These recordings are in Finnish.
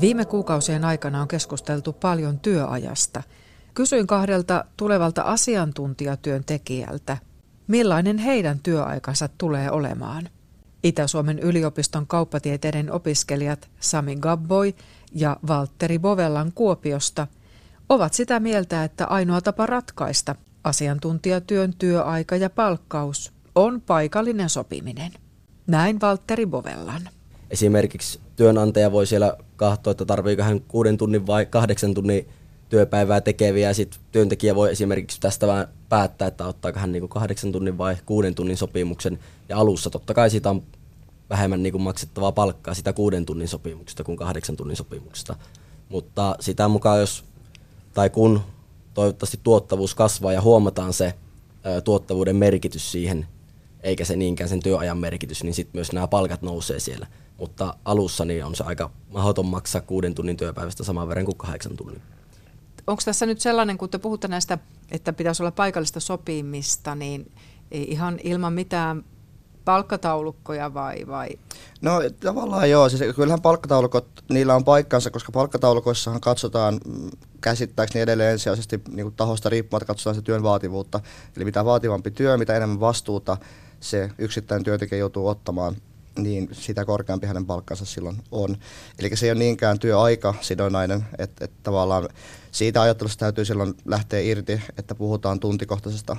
Viime kuukausien aikana on keskusteltu paljon työajasta. Kysyin kahdelta tulevalta asiantuntijatyöntekijältä, millainen heidän työaikansa tulee olemaan. Itä-Suomen yliopiston kauppatieteiden opiskelijat Sami Gabboi ja Valtteri Bovellan Kuopiosta ovat sitä mieltä, että ainoa tapa ratkaista asiantuntijatyön työaika ja palkkaus on paikallinen sopiminen. Näin Valtteri Bovellan. Esimerkiksi työnantaja voi siellä katsoa, että tarviiko hän kuuden tunnin vai kahdeksan tunnin työpäivää tekeviä ja sitten työntekijä voi esimerkiksi tästä vähän päättää, että ottaako hän niinku kahdeksan tunnin vai kuuden tunnin sopimuksen ja alussa totta kai siitä on vähemmän niinku maksettavaa palkkaa sitä kuuden tunnin sopimuksesta kuin kahdeksan tunnin sopimuksesta. Mutta sitä mukaan jos tai kun toivottavasti tuottavuus kasvaa ja huomataan se ö, tuottavuuden merkitys siihen, eikä se niinkään sen työajan merkitys, niin sitten myös nämä palkat nousee siellä. Mutta alussa niin on se aika mahdoton maksaa kuuden tunnin työpäivästä saman verran kuin kahdeksan tunnin. Onko tässä nyt sellainen, kun te puhutte näistä, että pitäisi olla paikallista sopimista, niin ihan ilman mitään palkkataulukkoja vai, vai? No tavallaan joo, siis kyllähän palkkataulukot, niillä on paikkansa, koska palkkataulukoissahan katsotaan mm, käsittääkseni edelleen ensisijaisesti niin kuin tahosta riippumatta katsotaan se työn vaativuutta. Eli mitä vaativampi työ, mitä enemmän vastuuta se yksittäinen työntekijä joutuu ottamaan, niin sitä korkeampi hänen palkkansa silloin on. Eli se ei ole niinkään työaika sidonnainen, että, että tavallaan siitä ajattelusta täytyy silloin lähteä irti, että puhutaan tuntikohtaisesta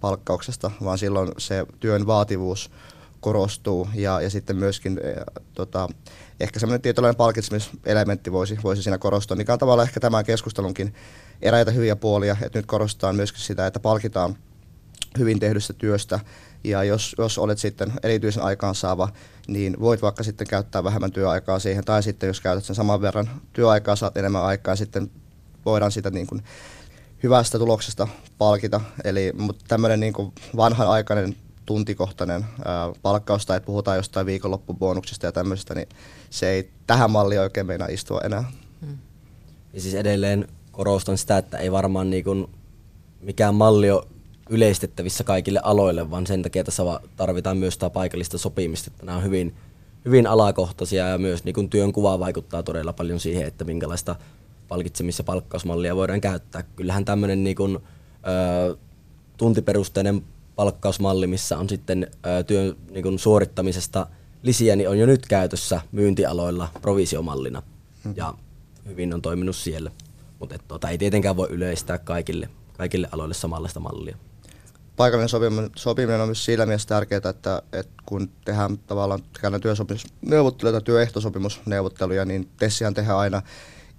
palkkauksesta, vaan silloin se työn vaativuus korostuu ja, ja sitten myöskin e, tota, ehkä semmoinen tietynlainen palkitsemiselementti voisi, voisi siinä korostua, mikä on tavallaan ehkä tämän keskustelunkin eräitä hyviä puolia, että nyt korostetaan myöskin sitä, että palkitaan hyvin tehdystä työstä ja jos, jos olet sitten erityisen aikaansaava, niin voit vaikka sitten käyttää vähemmän työaikaa siihen, tai sitten jos käytät sen saman verran työaikaa, saat enemmän aikaa, sitten voidaan sitä niin kuin hyvästä tuloksesta palkita. Eli mutta tämmöinen niin kuin vanhanaikainen tuntikohtainen ää, palkkaus tai puhutaan jostain viikonloppubonuksista ja tämmöistä, niin se ei tähän malliin oikein meinaa istua enää. Hmm. Ja siis edelleen korostan sitä, että ei varmaan niin kuin mikään malli ole yleistettävissä kaikille aloille, vaan sen takia tässä tarvitaan myös tämä paikallista sopimista, että nämä on hyvin, hyvin alakohtaisia ja myös niin kuin työn kuva vaikuttaa todella paljon siihen, että minkälaista palkitsemis- ja palkkausmallia voidaan käyttää. Kyllähän tämmöinen niin kuin, ö, tuntiperusteinen palkkausmalli, missä on sitten ö, työn niin kuin suorittamisesta lisiä, niin on jo nyt käytössä myyntialoilla provisiomallina hmm. ja hyvin on toiminut siellä. Mutta tuota, ei tietenkään voi yleistää kaikille, kaikille aloille samanlaista mallia paikallinen sopiminen, sopiminen on myös siinä mielessä tärkeää, että, että kun tehdään tavallaan käydään työsopimusneuvotteluja tai työehtosopimusneuvotteluja, niin tessihän tehdään aina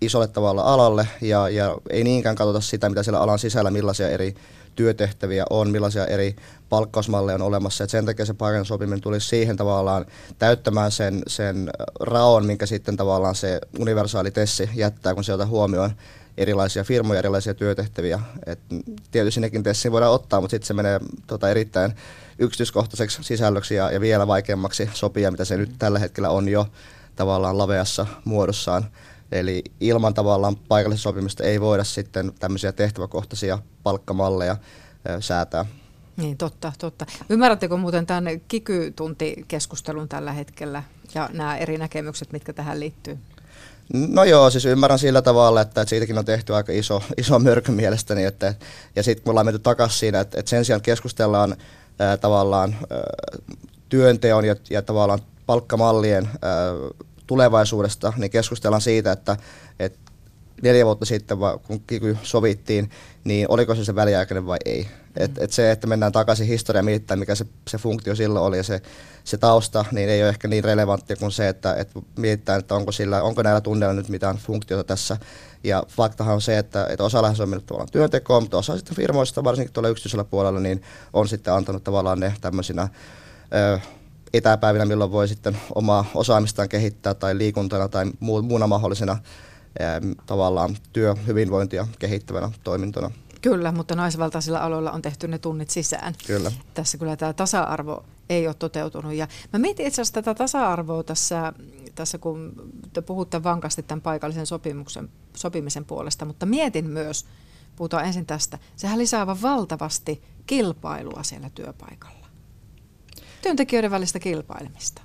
isolle tavalla alalle ja, ja ei niinkään katsota sitä, mitä siellä alan sisällä, millaisia eri työtehtäviä on, millaisia eri palkkausmalleja on olemassa. Et sen takia se paikallinen sopiminen tulisi siihen tavallaan täyttämään sen, sen raon, minkä sitten tavallaan se universaali tessi jättää, kun ottaa huomioon erilaisia firmoja, erilaisia työtehtäviä. Et tietysti nekin tessiin voidaan ottaa, mutta sitten se menee tota, erittäin yksityiskohtaiseksi sisällöksi ja, ja vielä vaikeammaksi sopia, mitä se nyt tällä hetkellä on jo tavallaan laveassa muodossaan. Eli ilman tavallaan paikallista sopimista ei voida sitten tämmöisiä tehtäväkohtaisia palkkamalleja ö, säätää. Niin, totta, totta. Ymmärrättekö muuten tämän kikytuntikeskustelun tällä hetkellä ja nämä eri näkemykset, mitkä tähän liittyy? No joo, siis ymmärrän sillä tavalla, että, että siitäkin on tehty aika iso, iso mörkö mielestäni. Että, ja sitten kun ollaan menty takaisin siinä, että, että sen sijaan keskustellaan ää, tavallaan ää, työnteon ja, ja tavallaan palkkamallien ää, tulevaisuudesta, niin keskustellaan siitä, että, että neljä vuotta sitten, kun kiky sovittiin, niin oliko se se väliaikainen vai ei. Mm. Et, et se, että mennään takaisin historiaan mietitään, mikä se, se funktio silloin oli ja se, se tausta, niin ei ole ehkä niin relevanttia kuin se, että, että mietitään, että onko, sillä, onko näillä tunneilla nyt mitään funktiota tässä. Ja faktahan on se, että, että osa lähes on mennyt tavallaan työntekoon, mutta osa sitten firmoista, varsinkin tuolla yksityisellä puolella, niin on sitten antanut tavallaan ne tämmöisinä ö, etäpäivinä, milloin voi sitten omaa osaamistaan kehittää tai liikuntana tai muuna mahdollisena tavallaan työhyvinvointia kehittävänä toimintona. Kyllä, mutta naisvaltaisilla aloilla on tehty ne tunnit sisään. Kyllä. Tässä kyllä tämä tasa-arvo ei ole toteutunut. Ja mä mietin itse asiassa tätä tasa-arvoa tässä, tässä, kun te puhutte vankasti tämän paikallisen sopimuksen, sopimisen puolesta, mutta mietin myös, puhutaan ensin tästä, sehän lisää valtavasti kilpailua siellä työpaikalla. Työntekijöiden välistä kilpailemista.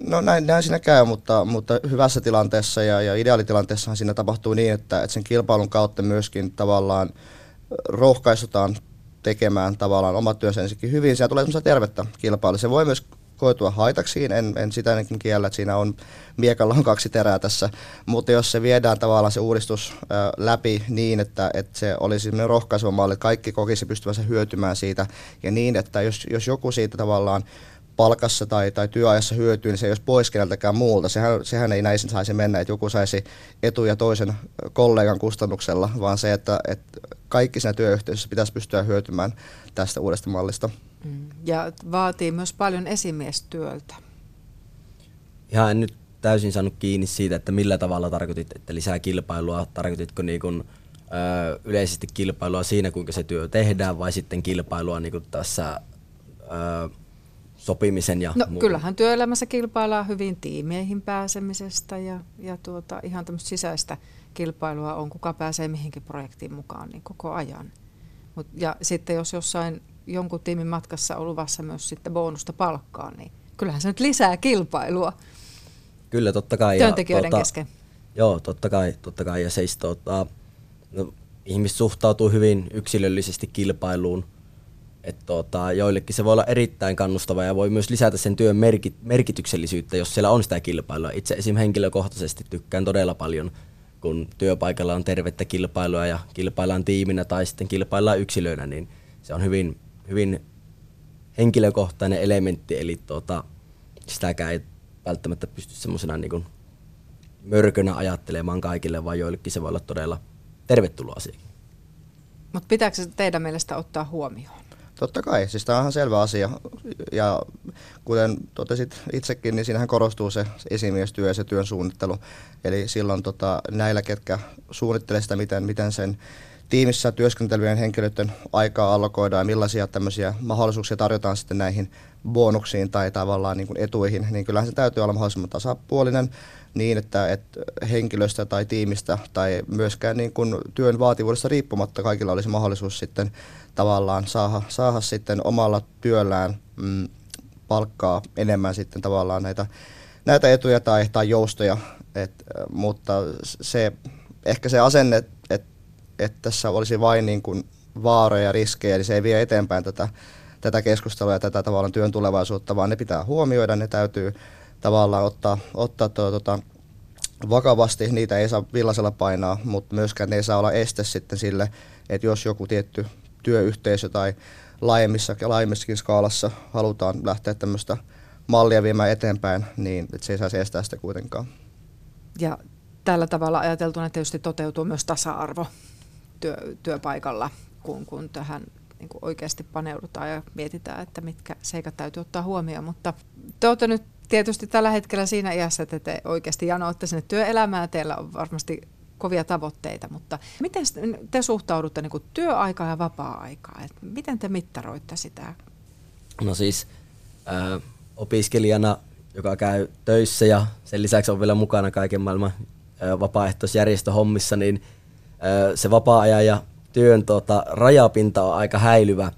No näin, näin siinä käy, mutta, mutta hyvässä tilanteessa ja, ja ideaalitilanteessahan siinä tapahtuu niin, että, että sen kilpailun kautta myöskin tavallaan rohkaistutaan tekemään tavallaan omat työnsä ensinnäkin hyvin. Siellä tulee semmoista tervettä kilpailua. Se voi myös koitua haitaksiin, en, en sitä ennenkin kiellä, että siinä on miekalla on kaksi terää tässä, mutta jos se viedään tavallaan se uudistus ä, läpi niin, että, että se olisi rohkaiseva malli, kaikki kokisi pystyvänsä hyötymään siitä ja niin, että jos, jos joku siitä tavallaan palkassa tai, tai työajassa hyötyy, niin se ei olisi pois keneltäkään muulta. Sehän, sehän ei näin saisi mennä, että joku saisi etuja toisen kollegan kustannuksella, vaan se, että, että kaikki siinä työyhteisössä pitäisi pystyä hyötymään tästä uudesta mallista. Mm. Ja vaatii myös paljon esimiestyöltä. Ihan en nyt täysin saanut kiinni siitä, että millä tavalla tarkoitit, että lisää kilpailua. Tarkoititko niin kuin, ö, yleisesti kilpailua siinä, kuinka se työ tehdään, vai sitten kilpailua niin kuin tässä ö, sopimisen ja No muun. kyllähän työelämässä kilpaillaan hyvin tiimeihin pääsemisestä ja, ja tuota, ihan tämmöistä sisäistä kilpailua on, kuka pääsee mihinkin projektiin mukaan niin koko ajan. Mut, ja sitten jos jossain jonkun tiimin matkassa on luvassa myös sitten bonusta palkkaan, niin kyllähän se nyt lisää kilpailua. Kyllä, totta kai. Työntekijöiden ja, tuota, kesken. Joo, totta kai. Totta kai. Ja siis, tuota, no, ihmiset suhtautuu hyvin yksilöllisesti kilpailuun. Et tuota, joillekin se voi olla erittäin kannustava ja voi myös lisätä sen työn merkit, merkityksellisyyttä, jos siellä on sitä kilpailua. Itse esim. henkilökohtaisesti tykkään todella paljon, kun työpaikalla on tervettä kilpailua ja kilpaillaan tiiminä tai sitten kilpaillaan yksilöinä, niin se on hyvin, hyvin henkilökohtainen elementti, eli tuota, sitäkään ei välttämättä pysty semmoisena niin mörkönä ajattelemaan kaikille, vaan joillekin se voi olla todella tervetuloa asia. Mutta pitääkö se teidän mielestä ottaa huomioon? Totta kai, siis tämä on ihan selvä asia. Ja kuten totesit itsekin, niin siinähän korostuu se esimiestyö ja se työn suunnittelu. Eli silloin tota, näillä, ketkä suunnittelee sitä, miten, miten sen tiimissä työskentelyjen henkilöiden aikaa allokoidaan ja millaisia tämmöisiä mahdollisuuksia tarjotaan sitten näihin bonuksiin tai tavallaan niin kuin etuihin, niin kyllähän se täytyy olla mahdollisimman tasapuolinen niin, että, että henkilöstä tai tiimistä tai myöskään niin kuin työn vaativuudesta riippumatta kaikilla olisi mahdollisuus sitten tavallaan saada, saada sitten omalla työllään mm, palkkaa enemmän sitten tavallaan näitä, näitä etuja tai, tai joustoja, Et, mutta se, ehkä se asenne, että tässä olisi vain niin kuin vaaroja ja riskejä, niin se ei vie eteenpäin tätä, tätä keskustelua ja tätä tavallaan työn tulevaisuutta, vaan ne pitää huomioida, ne täytyy tavallaan ottaa, ottaa tuo, tuota, vakavasti, niitä ei saa villasella painaa, mutta myöskään ne ei saa olla este sitten sille, että jos joku tietty työyhteisö tai laajemmissa, laajemmissakin skaalassa halutaan lähteä tämmöistä mallia viemään eteenpäin, niin että se ei saisi estää sitä kuitenkaan. Ja tällä tavalla ajateltuna tietysti toteutuu myös tasa-arvo työ, työpaikalla, kun, kun tähän niin kuin oikeasti paneudutaan ja mietitään, että mitkä seikat täytyy ottaa huomioon. Mutta te olette nyt tietysti tällä hetkellä siinä iässä, että te oikeasti janoatte sinne työelämään, teillä on varmasti kovia tavoitteita, mutta miten te suhtaudutte niin kuin työaikaan ja vapaa-aikaan? Et miten te mittaroitte sitä? No siis äh, opiskelijana, joka käy töissä ja sen lisäksi on vielä mukana kaiken maailman äh, vapaaehtoisjärjestöhommissa, niin se vapaa-ajan ja työn tota, rajapinta on aika häilyvä,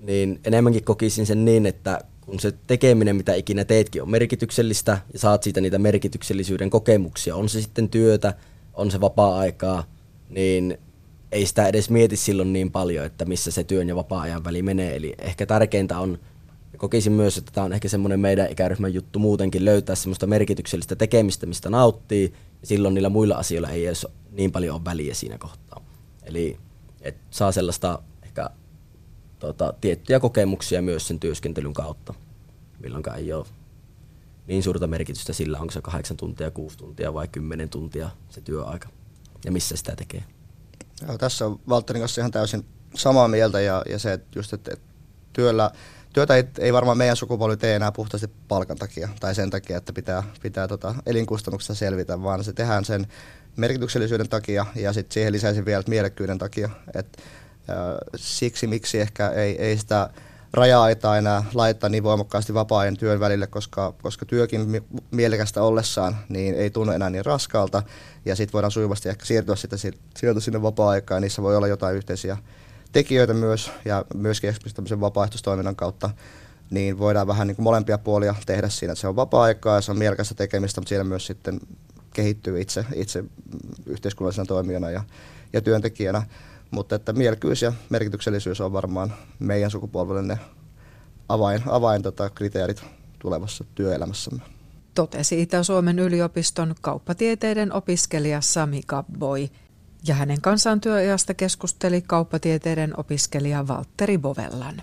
niin enemmänkin kokisin sen niin, että kun se tekeminen, mitä ikinä teetkin, on merkityksellistä ja saat siitä niitä merkityksellisyyden kokemuksia, on se sitten työtä, on se vapaa-aikaa, niin ei sitä edes mieti silloin niin paljon, että missä se työn ja vapaa-ajan väli menee. Eli ehkä tärkeintä on, ja kokisin myös, että tämä on ehkä semmoinen meidän ikäryhmän juttu muutenkin, löytää semmoista merkityksellistä tekemistä, mistä nauttii, silloin niillä muilla asioilla ei edes niin paljon ole väliä siinä kohtaa. Eli et saa sellaista ehkä tota, tiettyjä kokemuksia myös sen työskentelyn kautta, milloin ei ole niin suurta merkitystä sillä, onko se kahdeksan tuntia, kuusi tuntia vai kymmenen tuntia se työaika ja missä sitä tekee. Ja tässä on Valtterin kanssa ihan täysin samaa mieltä ja, ja se, että just, että työllä, työtä ei, ei varmaan meidän sukupolvi tee enää puhtaasti palkan takia tai sen takia, että pitää, pitää tota elinkustannuksista selvitä, vaan se tehdään sen merkityksellisyyden takia ja sitten siihen lisäisin vielä mielekkyyden takia. Et, äh, siksi miksi ehkä ei, ei sitä raja-aitaa enää laittaa niin voimakkaasti vapaa-ajan työn välille, koska, koska työkin mielekästä ollessaan niin ei tunnu enää niin raskaalta ja sitten voidaan sujuvasti ehkä siirtyä sitten sieltä sinne vapaa-aikaan ja niissä voi olla jotain yhteisiä tekijöitä myös ja myöskin tämmöisen vapaaehtoistoiminnan kautta niin voidaan vähän niin kuin molempia puolia tehdä siinä. Että se on vapaa-aikaa ja se on mielekästä tekemistä, mutta siellä myös sitten kehittyy itse, itse yhteiskunnallisena toimijana ja, ja työntekijänä. Mutta että mielkyys ja merkityksellisyys on varmaan meidän sukupolvelle ne avain, avain tota, kriteerit tulevassa työelämässämme. Totesi Itä-Suomen yliopiston kauppatieteiden opiskelija Sami Kabboi. Ja hänen kanssaan työajasta keskusteli kauppatieteiden opiskelija Valtteri Bovellan.